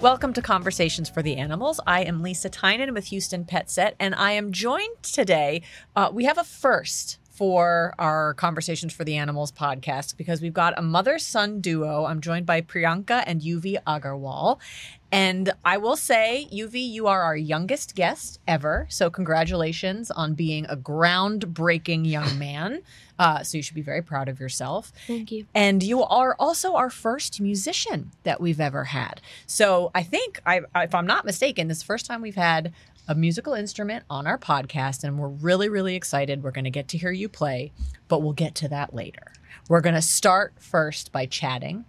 Welcome to Conversations for the Animals. I am Lisa Tynan with Houston Pet Set, and I am joined today. Uh, we have a first for our Conversations for the Animals podcast because we've got a mother son duo. I'm joined by Priyanka and Yuvi Agarwal. And I will say, Yuvi, you are our youngest guest ever. So, congratulations on being a groundbreaking young man. Uh, so, you should be very proud of yourself. Thank you. And you are also our first musician that we've ever had. So, I think, I, if I'm not mistaken, this is the first time we've had a musical instrument on our podcast. And we're really, really excited. We're going to get to hear you play, but we'll get to that later. We're going to start first by chatting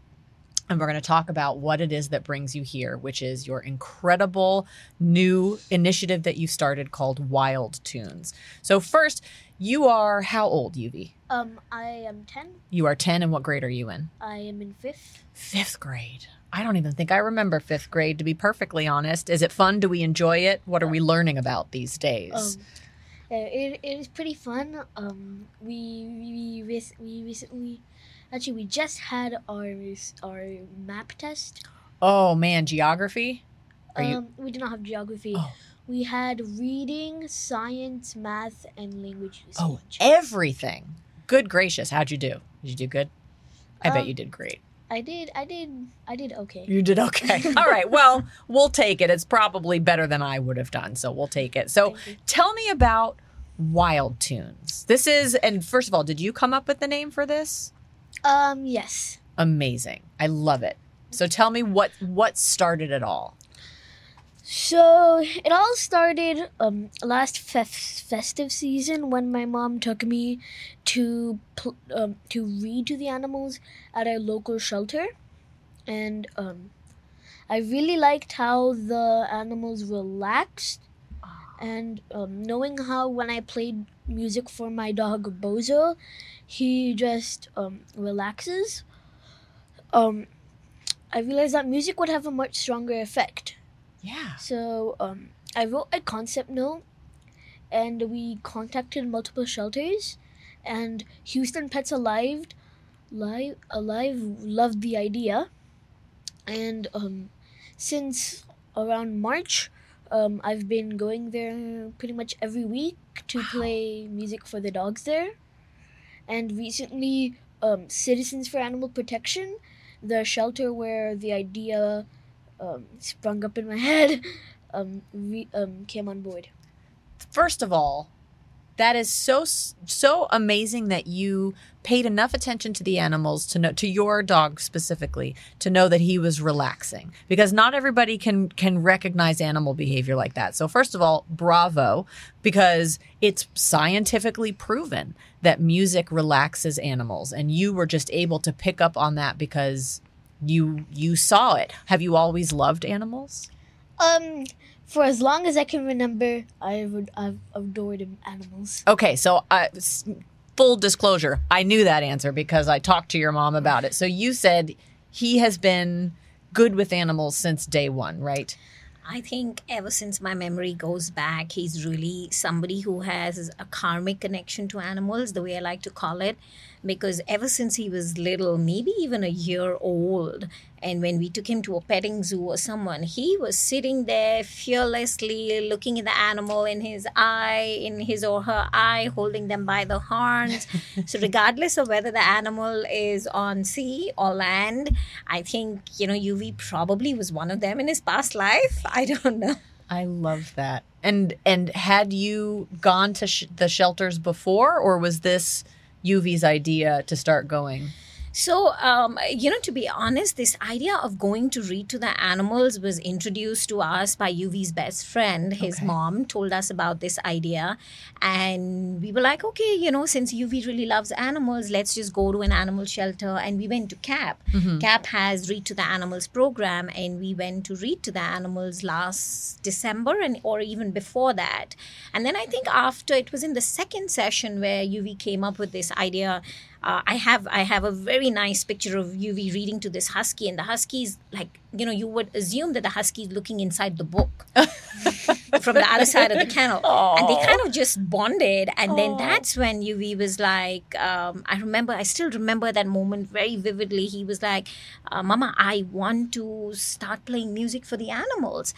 and we're going to talk about what it is that brings you here, which is your incredible new initiative that you started called Wild Tunes. So, first, you are how old, Yuvi? Um, I am 10. You are 10, and what grade are you in? I am in 5th. Fifth grade. I don't even think I remember fifth grade, to be perfectly honest. Is it fun? Do we enjoy it? What are we learning about these days? Um, it, it is pretty fun. Um, we, we, we, we recently Actually, we just had our our map test. Oh man, geography. Are um, you... we did not have geography. Oh. We had reading, science, math, and language. Oh, everything. Good gracious, how'd you do? Did you do good? I um, bet you did great. I did. I did. I did okay. You did okay. All right. Well, we'll take it. It's probably better than I would have done, so we'll take it. So, tell me about Wild Tunes. This is, and first of all, did you come up with the name for this? Um, yes. Amazing. I love it. So tell me what what started it all. So it all started um, last festive season when my mom took me to pl- um, to read to the animals at our local shelter, and um, I really liked how the animals relaxed, and um, knowing how when I played music for my dog Bozo, he just um, relaxes. Um, I realized that music would have a much stronger effect. Yeah. So um, I wrote a concept note, and we contacted multiple shelters, and Houston Pets Alive, live alive loved the idea, and um, since around March, um, I've been going there pretty much every week to wow. play music for the dogs there and recently um, Citizens for Animal Protection, the shelter where the idea um, sprung up in my head, um, re- um, came on board. First of all, that is so so amazing that you paid enough attention to the animals to know to your dog specifically to know that he was relaxing because not everybody can can recognize animal behavior like that. So first of all, bravo because it's scientifically proven that music relaxes animals and you were just able to pick up on that because you you saw it. Have you always loved animals? Um for as long as I can remember, I would I've adored animals. Okay, so uh, full disclosure, I knew that answer because I talked to your mom about it. So you said he has been good with animals since day one, right? I think ever since my memory goes back, he's really somebody who has a karmic connection to animals, the way I like to call it because ever since he was little, maybe even a year old, and when we took him to a petting zoo or someone, he was sitting there fearlessly looking at the animal in his eye, in his or her eye, holding them by the horns. so, regardless of whether the animal is on sea or land, I think, you know, Yuvi probably was one of them in his past life. I don't know. I love that. And and had you gone to sh- the shelters before, or was this Yuvi's idea to start going? So, um, you know, to be honest, this idea of going to read to the animals was introduced to us by Yuvi's best friend. His okay. mom told us about this idea. And we were like, okay, you know, since Yuvi really loves animals, let's just go to an animal shelter. And we went to CAP. Mm-hmm. CAP has Read to the Animals program. And we went to Read to the Animals last December and or even before that. And then I think after it was in the second session where Yuvi came up with this idea uh, I have I have a very nice picture of Yuvi reading to this husky, and the husky is like you know you would assume that the husky is looking inside the book from the other side of the kennel, and they kind of just bonded, and then that's when Yuvi was like, um, I remember I still remember that moment very vividly. He was like, uh, "Mama, I want to start playing music for the animals."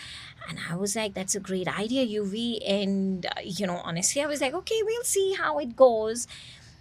And I was like, that's a great idea, Yuvi. And, uh, you know, honestly, I was like, okay, we'll see how it goes.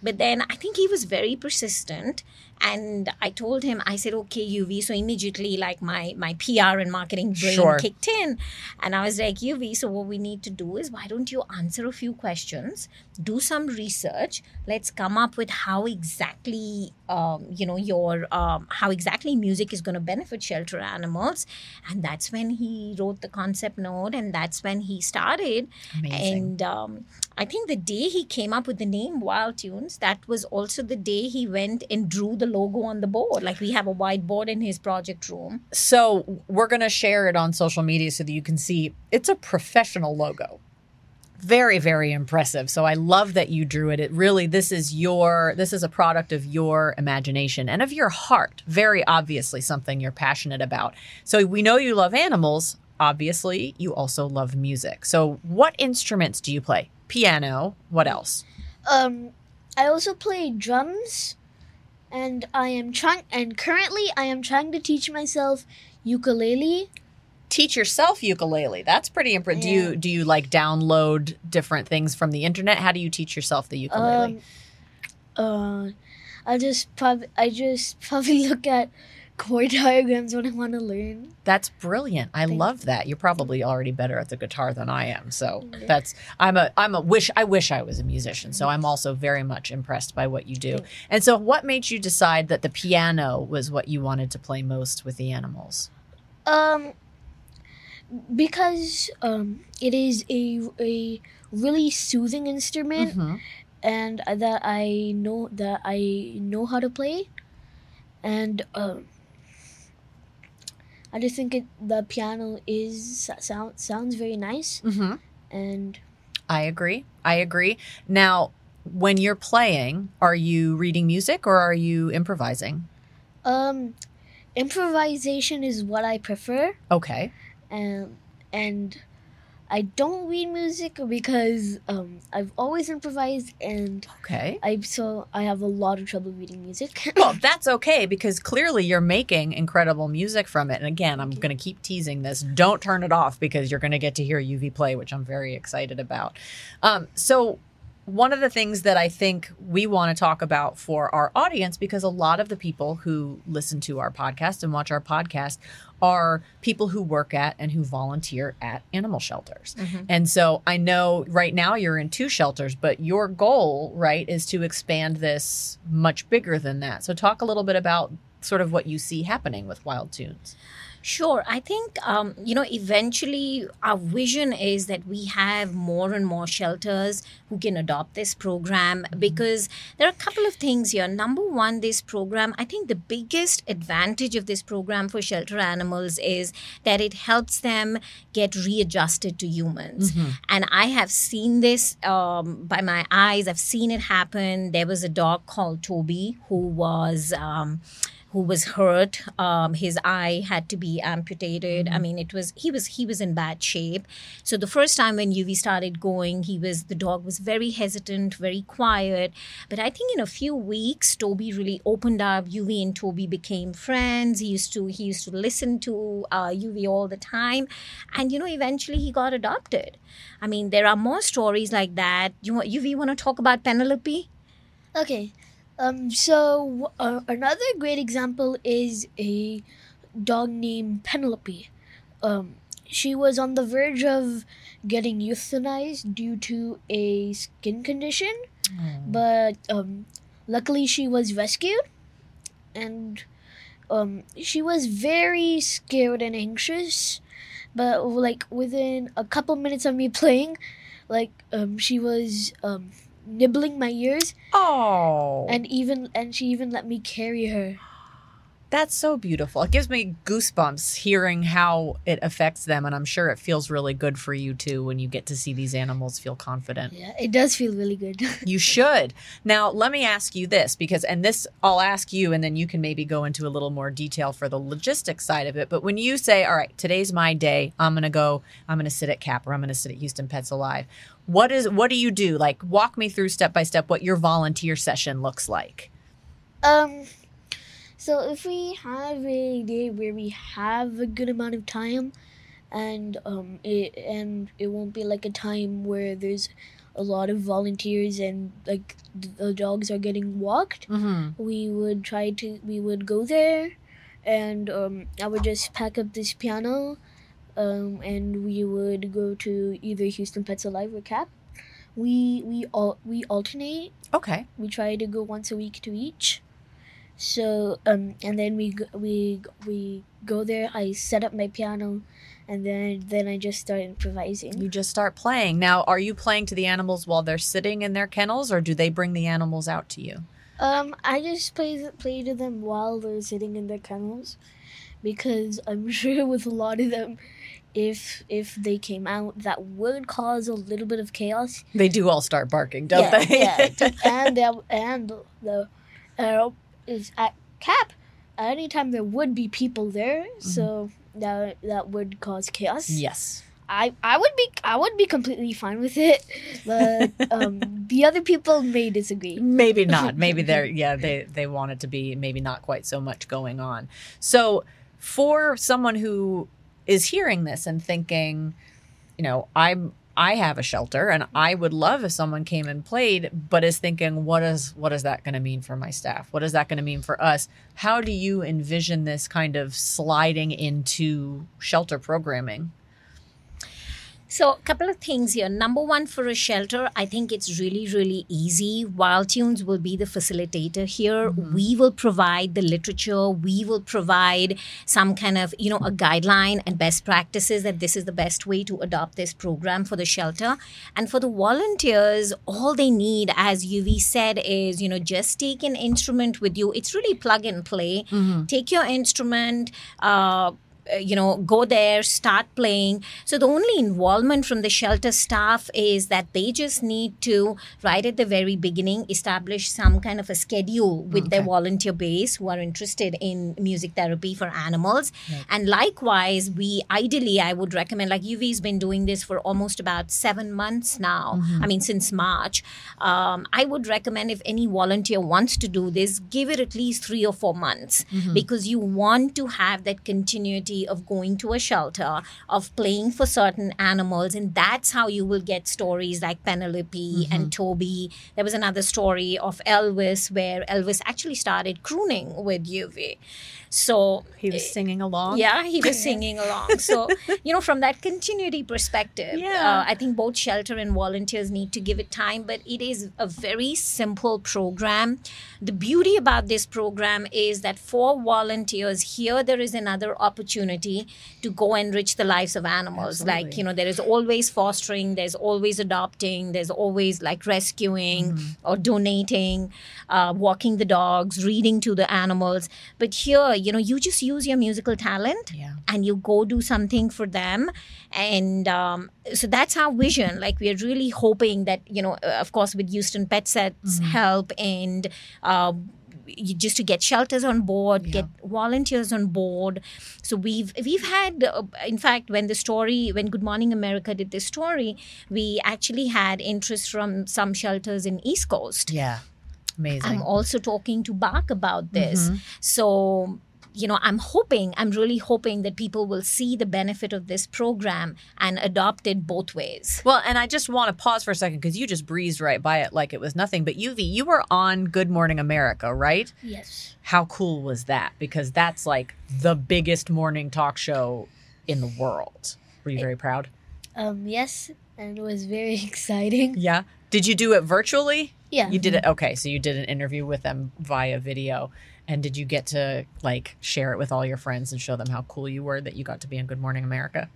But then I think he was very persistent. And I told him, I said, okay, Yuvi. So immediately, like my my PR and marketing brain Sure. kicked in. And I was like, Yuvi, so what we need to do is why don't you answer a few questions, do some research. Let's come up with how exactly, um, you know, your, um, how exactly music is going to benefit shelter animals. And that's when he wrote the concept note and that's when he started. Amazing. And um, I think the day he came up with the name Wild Tunes, that was also the day he went and drew the logo on the board. Like we have a whiteboard in his project room. So we're going to share it on social media so that you can see it's a professional logo. Very, very impressive. So I love that you drew it. It really, this is your, this is a product of your imagination and of your heart. Very obviously something you're passionate about. So we know you love animals. Obviously, you also love music. So what instruments do you play? Piano. What else? Um, I also play drums, and I am trying. And currently, I am trying to teach myself ukulele. Teach yourself ukulele. That's pretty impressive. Do you do you like download different things from the internet? How do you teach yourself the ukulele? Um, uh, I just probably I just probably look at chord diagrams when I want to learn. that's brilliant. I love that. You're probably already better at the guitar than I am. So that's I'm a I'm a wish I wish I was a musician. So I'm also very much impressed by what you do. And so what made you decide that the piano was what you wanted to play most with the animals? Um, because um, it is a a really soothing instrument, Mhm. and that I know that I know how to play, and um, I just think it the piano is sound sounds very nice, Mhm. and I agree. I agree. Now, when you're playing, are you reading music or are you improvising? um, improvisation is what I prefer, Okay. And and I don't read music because um, I've always improvised and Okay. I so I have a lot of trouble reading music. Well, that's okay because clearly you're making incredible music from it. And again, I'm going to keep teasing this. Don't turn it off because you're going to get to hear Yuvi play, which I'm very excited about. Um, so, one of the things that I think we want to talk about for our audience, because a lot of the people who listen to our podcast and watch our podcast are people who work at and who volunteer at animal shelters. Mm-hmm. And so I know right now you're in two shelters, but your goal, right, is to expand this much bigger than that. So talk a little bit about sort of what you see happening with Wild Tunes. Sure. I think, um, you know, eventually our vision is that we have more and more shelters who can adopt this program because there are a couple of things here. Number one, this program, I think the biggest advantage of this program for shelter animals is that it helps them get readjusted to humans. And I have seen this um, by my eyes, I've seen it happen. There was a dog called Toby who was. Um, who was hurt um, his eye had to be amputated. I mean it was he was he was in bad shape. So the first time when Yuvi started going he was the dog was very hesitant very quiet. But i think in a few weeks toby really opened up. Yuvi and toby became friends. He used to he used to listen to uh, Yuvi all the time. And you know eventually he got adopted. I mean there are more stories like that. You want Yuvi want to talk about penelope? Okay. Um, so uh, another great example is a dog named Penelope. Um, she was on the verge of getting euthanized due to a skin condition, but um, luckily she was rescued, and um, she was very scared and anxious. But like within a couple minutes of me playing, like um, she was um, nibbling my ears. Oh, and even and she even let me carry her That's so beautiful. It gives me goosebumps hearing how it affects them. And I'm sure it feels really good for you too when you get to see these animals feel confident. Yeah, it does feel really good. You should. Now, let me ask you this because, and this I'll ask you, and then you can maybe go into a little more detail for the logistics side of it. But when you say, all right, today's my day, I'm going to go, I'm going to sit at CAP or I'm going to sit at Houston Pets Alive. What is, what do you do? Like, walk me through step by step what your volunteer session looks like. um, so if we have a day where we have a good amount of time, and um, it and it won't be like a time where there's a lot of volunteers and like the dogs are getting walked. Mm-hmm. we would try to we would go there and um, i would just pack up this piano um, and we would go to either houston pets alive or cap we we all we alternate Okay. we try to go once a week to each so um and then we we we go there i set up my piano and then then i just start improvising You just start playing. Now, are you playing to the animals while they're sitting in their kennels or do they bring the animals out to you? Um, I just play play to them while they're sitting in their kennels, because I'm sure with a lot of them, if if they came out, that would cause a little bit of chaos. They do all start barking, don't yeah, they? yeah, and that, and the uh, is at cap. Anytime there would be people there, so that that would cause chaos. yes. I I would be I would be completely fine with it, but um, the other people may disagree. Maybe not. Maybe they're yeah, they they want it to be maybe not quite so much going on. So for someone who is hearing this and thinking, you know, I'm I have a shelter and I would love if someone came and played, but is thinking, what is what is that going to mean for my staff? What is that going to mean for us? How do you envision this kind of sliding into shelter programming? So, a couple of things here. Number one, for a shelter, I think it's really, really easy. Wild Tunes will be the facilitator here. We will provide the literature. We will provide some kind of, you know, a guideline and best practices that this is the best way to adopt this program for the shelter. And for the volunteers, all they need, as Yuvi said, is, you know, just take an instrument with you. It's really plug and play. Take your instrument. Uh, Uh, you know, go there, start playing. So the only involvement from the shelter staff is that they just need to, right at the very beginning, establish some kind of a schedule with their volunteer base who are interested in music therapy for animals. And likewise, we ideally, I would recommend, like Yuvi's been doing this for almost about seven months now. Mm-hmm. I mean, since March. Um, I would recommend if any volunteer wants to do this, give it at least three or four months mm-hmm. because you want to have that continuity of going to a shelter, of playing for certain animals. And that's how you will get stories like Penelope and mm-hmm. Toby. There was another story of Elvis where Elvis actually started crooning with Yuvi. So He was singing along. yeah, he was singing along. So, you know, from that continuity perspective, Yeah. uh, I think both shelter and volunteers need to give it time, but it is a very simple program. The beauty about this program is that for volunteers, here there is another opportunity to go enrich the lives of animals. Like, you know, there is always fostering, there's always adopting, there's always like rescuing or donating, uh, walking the dogs, reading to the animals. But here, you know, you just use your musical talent Yeah. and you go do something for them. And um, so that's our vision. Like, we're really hoping that, you know, uh, of course, with Houston Pet Set's help and uh, you- just to get shelters on board, get volunteers on board. So we've we've had, uh, in fact, when the story, when Good Morning America did this story, we actually had interest from some shelters in East Coast. Yeah. Amazing. I'm also talking to BARC about this. So, you know, I'm hoping, I'm really hoping that people will see the benefit of this program and adopt it both ways. Well, and I just want to pause for a second because you just breezed right by it like it was nothing. But Yuvi, you were on Good Morning America, right? Yes. How cool was that? Because that's like the biggest morning talk show in the world. Were you very proud? Um, yes, and it was very exciting. Yeah. Did you do it virtually? Yeah. You did it. Okay. So you did an interview with them via video. And did you get to like share it with all your friends and show them how cool you were that you got to be on Good Morning America?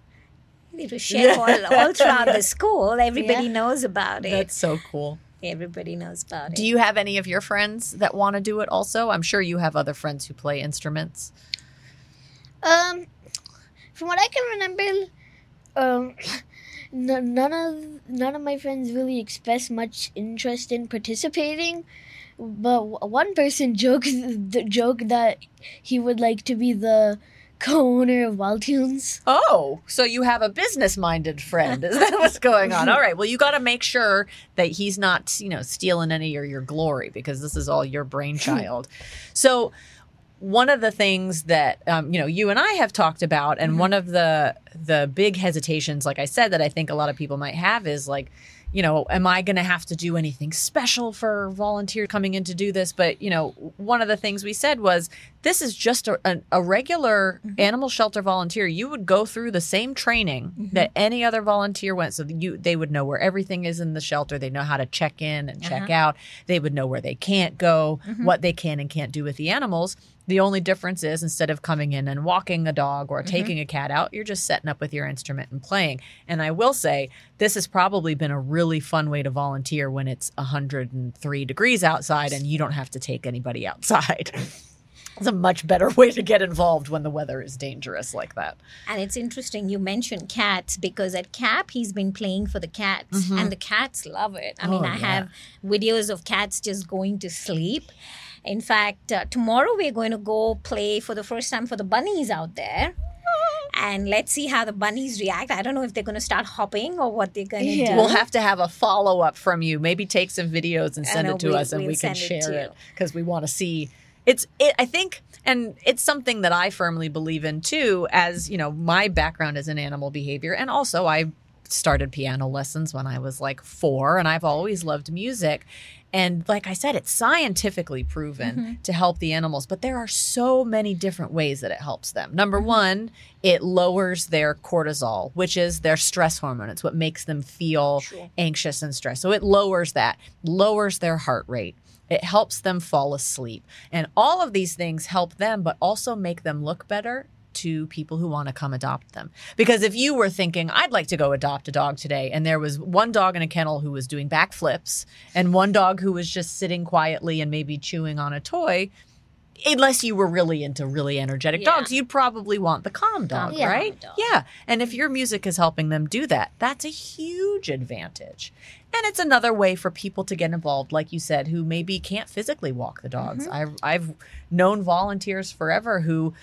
It was shared all, all throughout the school. Everybody Yeah. knows about it. That's so cool. Everybody knows about it. Do you have any of your friends that want to do it also? I'm sure you have other friends who play instruments. Um, from what I can remember, um, n- none of none of my friends really expressed much interest in participating. But one person joked the joke that he would like to be the co-owner of Wild Tunes. Oh, so you have a business-minded friend. Is that what's going on? All right. Well, you got to make sure that he's not, you know, stealing any of your glory because this is all your brainchild. so, one of the things that um, you know you and I have talked about, and one of the the big hesitations, like I said, that I think a lot of people might have is like, you know, am I going to have to do anything special for volunteer coming in to do this? But you know, one of the things we said was this is just a, a, a regular mm-hmm. animal shelter volunteer. You would go through the same training mm-hmm. that any other volunteer went, so you they would know where everything is in the shelter. They know how to check in and check uh-huh. out. They would know where they can't go, mm-hmm. what they can and can't do with the animals. The only difference is instead of coming in and walking a dog or taking a cat out, you're just setting up with your instrument and playing. And I will say, this has probably been a really fun way to volunteer when it's 103 degrees outside and you don't have to take anybody outside. it's a much better way to get involved when the weather is dangerous like that. And it's interesting you mentioned cats because at CAP he's been playing for the cats and the cats love it. I mean, Mm-hmm. Oh, I yeah. have videos of cats just going to sleep. In fact, uh, tomorrow we're going to go play for the first time for the bunnies out there. And let's see how the bunnies react. I don't know if they're going to start hopping or what they're going to Yeah. do. We'll have to have a follow up from you. Maybe take some videos and send know, it to we'll- us, and we'll we can share it because we want to see. It's. It, I think, and it's something that I firmly believe in too. As you know, my background is in animal behavior, and also I started piano lessons when I was like four, and I've always loved music. And like I said, it's scientifically proven Mm-hmm. to help the animals, but there are so many different ways that it helps them. Number Mm-hmm. one, it lowers their cortisol, which is their stress hormone. It's what makes them feel Sure. anxious and stressed. So it lowers that, lowers their heart rate. It helps them fall asleep. And all of these things help them, but also make them look better to people who want to come adopt them. Because if you were thinking, I'd like to go adopt a dog today, and there was one dog in a kennel who was doing backflips and one dog who was just sitting quietly and maybe chewing on a toy, unless you were really into really energetic Yeah. dogs, you'd probably want the calm dog, Yeah. right? dog. Yeah. And if your music is helping them do that, that's a huge advantage. And it's another way for people to get involved, like you said, who maybe can't physically walk the dogs. I've, I've known volunteers forever who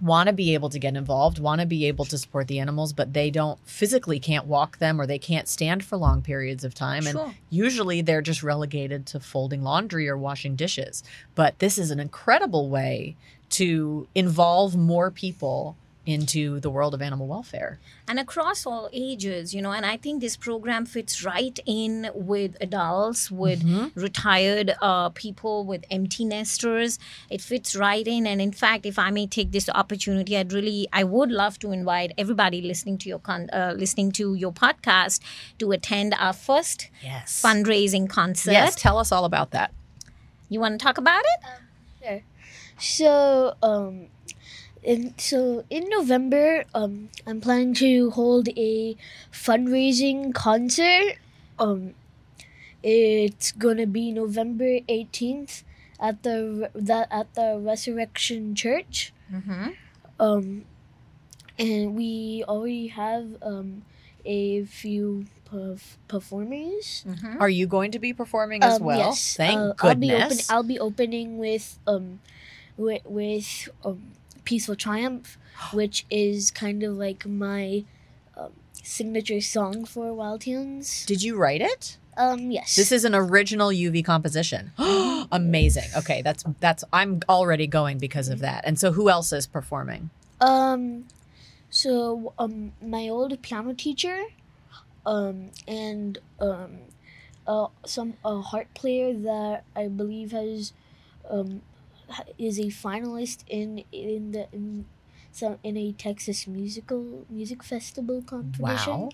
want to be able to get involved, want to be able to support the animals, but they don't physically can't walk them or they can't stand for long periods of time. Sure. And usually they're just relegated to folding laundry or washing dishes. But this is an incredible way to involve more people into the world of animal welfare. and across all ages you know and i think this program fits right in with adults with retired uh, people with empty nesters it fits right in and in fact if i may take this opportunity i'd really i would love to invite everybody listening to your con- uh, listening to your podcast to attend our first Yes. fundraising concert Yes, tell us all about that. you want to talk about it Sure. So, um, in, so in November, um, I'm planning to hold a fundraising concert. Um, it's gonna be November 18th at the that at the Resurrection Church. mm-hmm. Um, and we already have um a few perf- performers. Mm-hmm. Are you going to be performing as Um, well? Yes, Thank uh, I'll be open. I'll be opening with um with with um peaceful triumph, which is kind of like my um, signature song for Wild Tunes. Did you write it? Um, yes. This is an original Yuvi composition. Amazing. Okay, that's that's I'm already going because of that. And so who else is performing? um, so um my old piano teacher, um and um, uh some a harp player that I believe has um is a finalist in in the in some in a Texas musical music festival competition. Wow.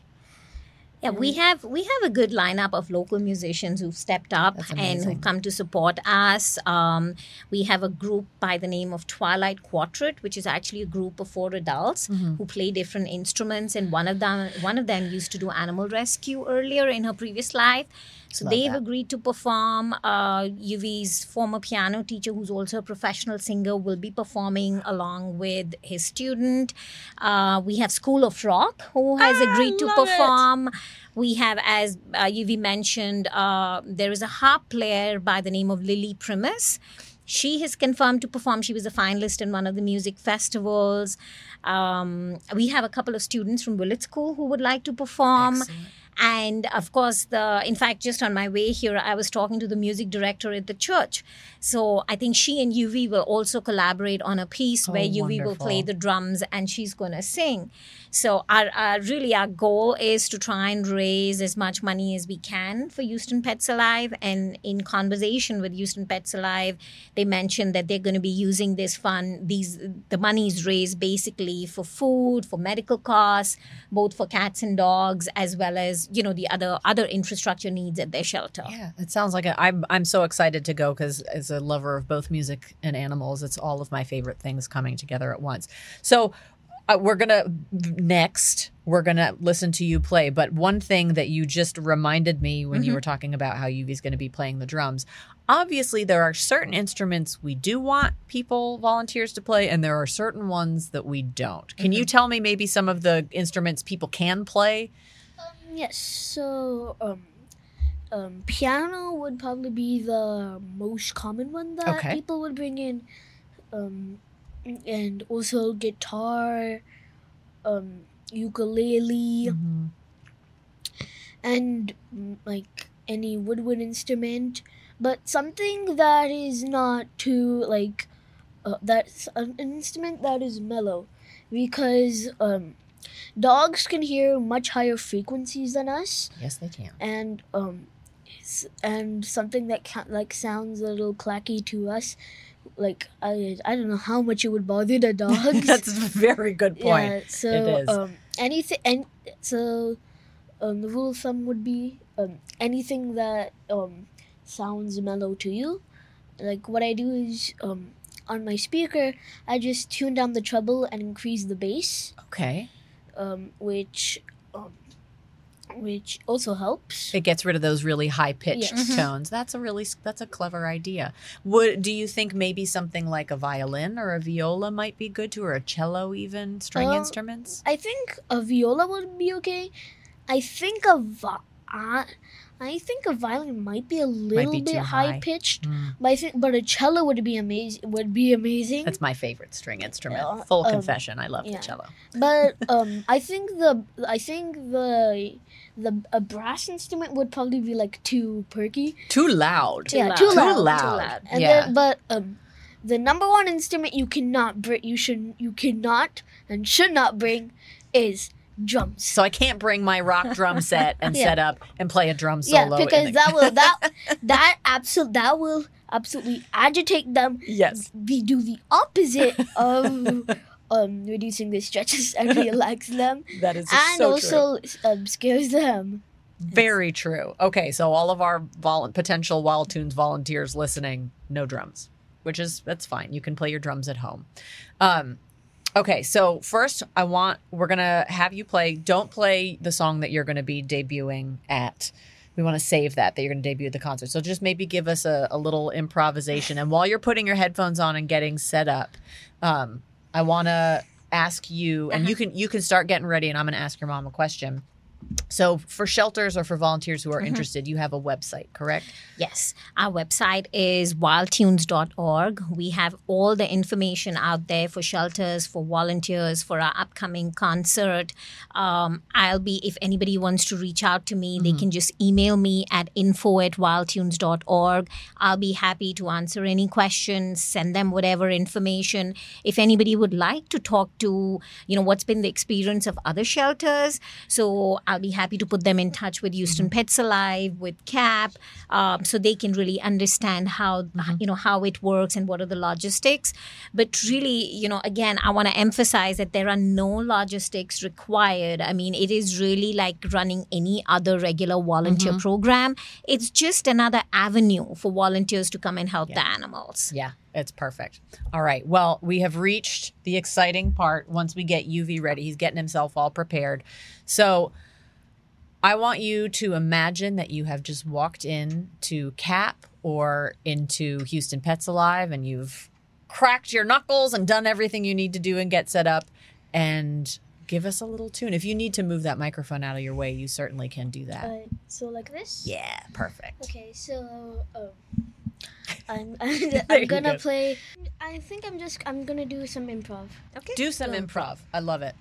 Yeah, we have we have a good lineup of local musicians who've stepped up and who've come to support us. Um, we have a group by the name of Twilight Quartet, which is actually a group of four adults Mm-hmm. who play different instruments, and one of them one of them used to do animal rescue earlier in her previous life. So Love they've that. agreed to perform. Uh, Yuvi's former piano teacher, who's also a professional singer, will be performing along with his student. Uh, we have School of Rock, who has Ah, agreed to love it. perform. We have, as uh, Yuvi mentioned, uh, there is a harp player by the name of Lily Primus. She has confirmed to perform. She was a finalist in one of the music festivals. Um, we have a couple of students from Willett School who would like to perform. Excellent. And of course, the in fact, just on my way here, I was talking to the music director at the church. So I think she and Yuvi will also collaborate on a piece Oh, where Yuvi will play the drums and she's going to sing. So our, our really our goal is to try and raise as much money as we can for Houston Pets Alive. And in conversation with Houston Pets Alive, they mentioned that they're going to be using this fund. These the money is raised basically for food, for medical costs, both for cats and dogs, as well as you know the other other infrastructure needs at their shelter. Yeah, it sounds like a, I'm I'm so excited to go because as a lover of both music and animals, it's all of my favorite things coming together at once. So uh, we're gonna next we're gonna listen to you play. But one thing that you just reminded me when you were talking about how Yuvi's going to be playing the drums. Obviously, there are certain instruments we do want people volunteers to play, and there are certain ones that we don't. Can you tell me maybe some of the instruments people can play? Yes. So, um, um, piano would probably be the most common one that Okay. people would bring in, um, and also guitar, um, ukulele, Mm-hmm. and mm, like any woodwind instrument. But something that is not too like uh, that's an instrument that is mellow, because um, dogs can hear much higher frequencies than us. Yes, they can. and um and something that ca- like sounds a little clacky to us like i i don't know how much it would bother the dogs That's a very good point. yeah so It is. um anything and so um the rule of thumb would be um anything that um sounds mellow to you like what i do is um on my speaker i just tune down the treble and increase the bass Okay. Um which um which also helps It gets rid of those really high pitched Yes. Mhm. tones. That's a really that's a clever idea. Would do you think maybe something like a violin or a viola might be good too, or a cello even string Uh, instruments? I think a viola would be okay. I think a vi- I, I think a violin might be a little bit high. high pitched, Mm, but I think but a cello would be amazing. Would be amazing. that's my favorite string instrument. Yeah, Full um, confession, I love yeah. the cello. but um, I think the I think the the a brass instrument would probably be like too perky. Too loud. Too yeah, loud. too Too loud. loud. Too loud. And yeah. then, but um, the number one instrument you cannot bring, you should, you cannot and should not bring, is drums. so I can't bring my rock drum set and Yeah. set up and play a drum Yeah, solo. in because the- that will that that absolute that will absolutely agitate them. yes. We do the opposite of um reducing the stresses and relax them, That is and so true. also um, scares them. Very true. Okay, so all of our vol- potential Wild Tunes volunteers listening, no drums, which is that's fine. You can play your drums at home. Um, okay, so first, I want we're gonna have you play. Don't play the song that you're gonna be debuting at. We want to save that that you're gonna debut at the concert. So just maybe give us a, a little improvisation, and while you're putting your headphones on and getting set up, um, I want to ask you, and you can you can start getting ready, and I'm gonna ask your mom a question. So for shelters or for volunteers who are interested, you have a website, correct? Yes, our website is wildtunes.org. We have all the information out there for shelters, for volunteers, for our upcoming concert. Um, I'll be, if anybody wants to reach out to me, they can just email me at info at wildtunes.org. I'll be happy to answer any questions, send them whatever information. If anybody would like to talk to, you know, what's been the experience of other shelters, so I'll be happy to put them in touch with Houston mm-hmm. Pets Alive, with CAP, um, so they can really understand how mm-hmm. you know how it works and what are the logistics. But really, you know, again, I want to emphasize that there are no logistics required. I mean, it is really like running any other regular volunteer mm-hmm. program. It's just another avenue for volunteers to come and help the animals. Yeah, it's perfect. All right. Well, we have reached the exciting part once we get Yuvi ready. He's getting himself all prepared. So I want you to imagine that you have just walked in to CAP or into Houston Pets Alive and you've cracked your knuckles and done everything you need to do and get set up and give us a little tune. If you need to move that microphone out of your way, you certainly can do that. Uh, so like this. yeah, perfect. Okay, so oh, I'm There I'm gonna go. play. I think I'm just I'm gonna do some improv. Okay. Do some Yeah. improv. I love it.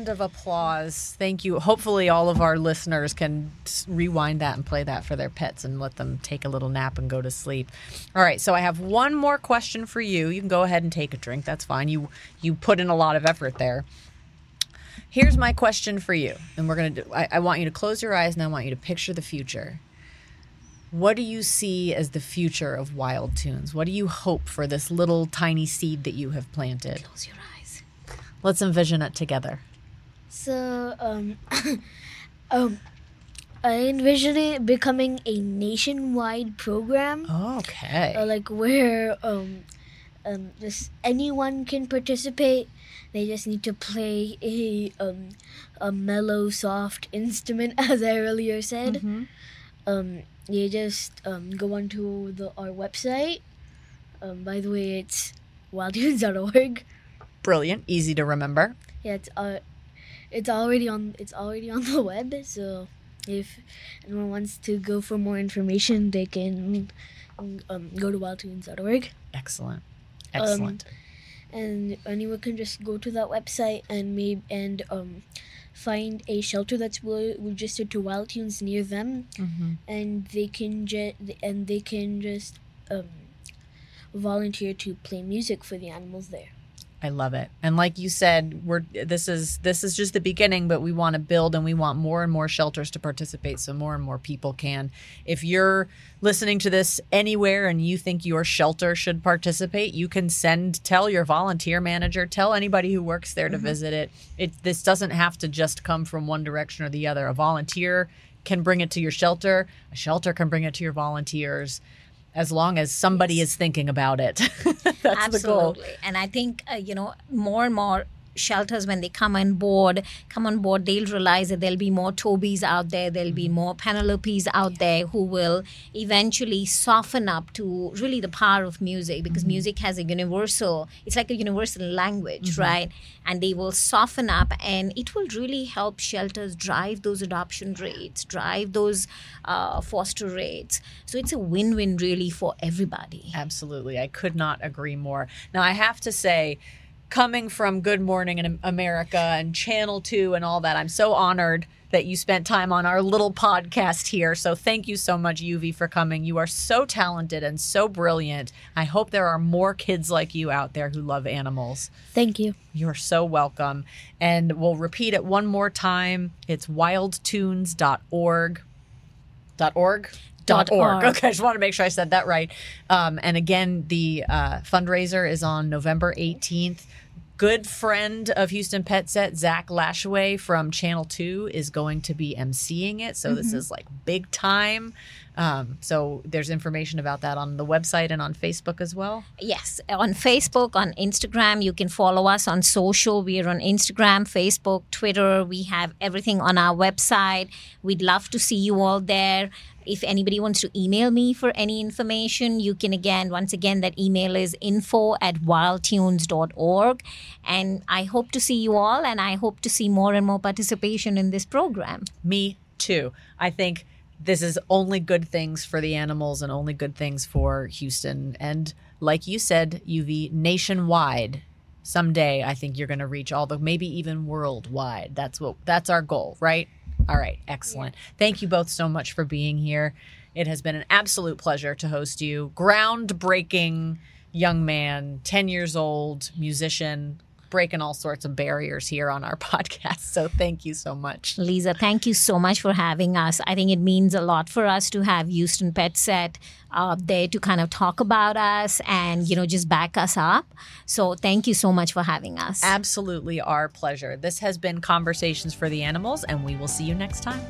Round of applause. Thank you. Hopefully, all of our listeners can rewind that and play that for their pets and let them take a little nap and go to sleep. All right. So I have one more question for you. You can go ahead and take a drink. That's fine. You you put in a lot of effort there. Here's my question for you, and we're gonna do. I, I want you to close your eyes and I want you to picture the future. What do you see as the future of Wild Tunes? What do you hope for this little tiny seed that you have planted? Close your eyes. Let's envision it together. So, um, um, I envision it becoming a nationwide program, Okay. uh, like where um, um, just anyone can participate. They just need to play a um, a mellow, soft instrument, as I earlier said. Mhm. Um, you just um, go onto the our website. Um, by the way, it's wildtunes.org. Brilliant. Easy to remember. Yeah, it's uh, it's already on it's already on the web. So if anyone wants to go for more information, they can um, go to wildtunes.org. Excellent. Um, Excellent. and anyone can just go to that website and maybe and um, find a shelter that's registered to Wild Tunes near them, Mhm. and they can just and they can just um, volunteer to play music for the animals there. I love it. And like you said, we're this is this is just the beginning, but we want to build and we want more and more shelters to participate so more and more people can. If you're listening to this anywhere and you think your shelter should participate, you can send tell your volunteer manager, tell anybody who works there to mm-hmm. visit it. It this doesn't have to just come from one direction or the other. A volunteer can bring it to your shelter, a shelter can bring it to your volunteers. As long as somebody is thinking about it. That's the goal. Absolutely. And I think, uh, you know, more and more shelters, when they come on board, come on board, they'll realize that there'll be more Tobys out there, there'll be mm-hmm. more Penelopes out there who will eventually soften up to really the power of music because mm-hmm. music has a universal, it's like a universal language, mm-hmm. right? And they will soften up and it will really help shelters drive those adoption rates, drive those uh, foster rates. So it's a win win really for everybody. Absolutely. I could not agree more. Now, I have to say, coming from Good Morning in America and Channel 2 and all that, I'm so honored that you spent time on our little podcast here. So thank you so much, Yuvi, for coming. You are so talented and so brilliant. I hope there are more kids like you out there who love animals. Thank you. You're so welcome. And we'll repeat it one more time. It's wildtunes.org. Dot org? Dot org. Okay, I just want to make sure I said that right. Um, and again, the uh, fundraiser is on November 18th. Good friend of Houston Pet Set, Zach Lashway from Channel 2, is going to be emceeing it. So this is like big time. Um, so there's information about that on the website and on Facebook as well. Yes, on Facebook, on Instagram, you can follow us on social. We are on Instagram, Facebook, Twitter. We have everything on our website. We'd love to see you all there. If anybody wants to email me for any information, you can again, once again, that email is info at wildtunes.org. And I hope to see you all, and I hope to see more and more participation in this program. Me too. I think this is only good things for the animals and only good things for Houston. And like you said, Yuvi, nationwide. Someday I think you're going to reach all the maybe even worldwide. That's what that's our goal, right? All right, excellent. Thank you both so much for being here. It has been an absolute pleasure to host you. Groundbreaking young man, 10 years old, musician, breaking all sorts of barriers here on our podcast. So thank you so much. Lisa, thank you so much for having us. I think it means a lot for us to have Houston Pet Set uh, there to kind of talk about us and, you know, just back us up. So thank you so much for having us. Absolutely our pleasure. This has been Conversations for the Animals, and we will see you next time.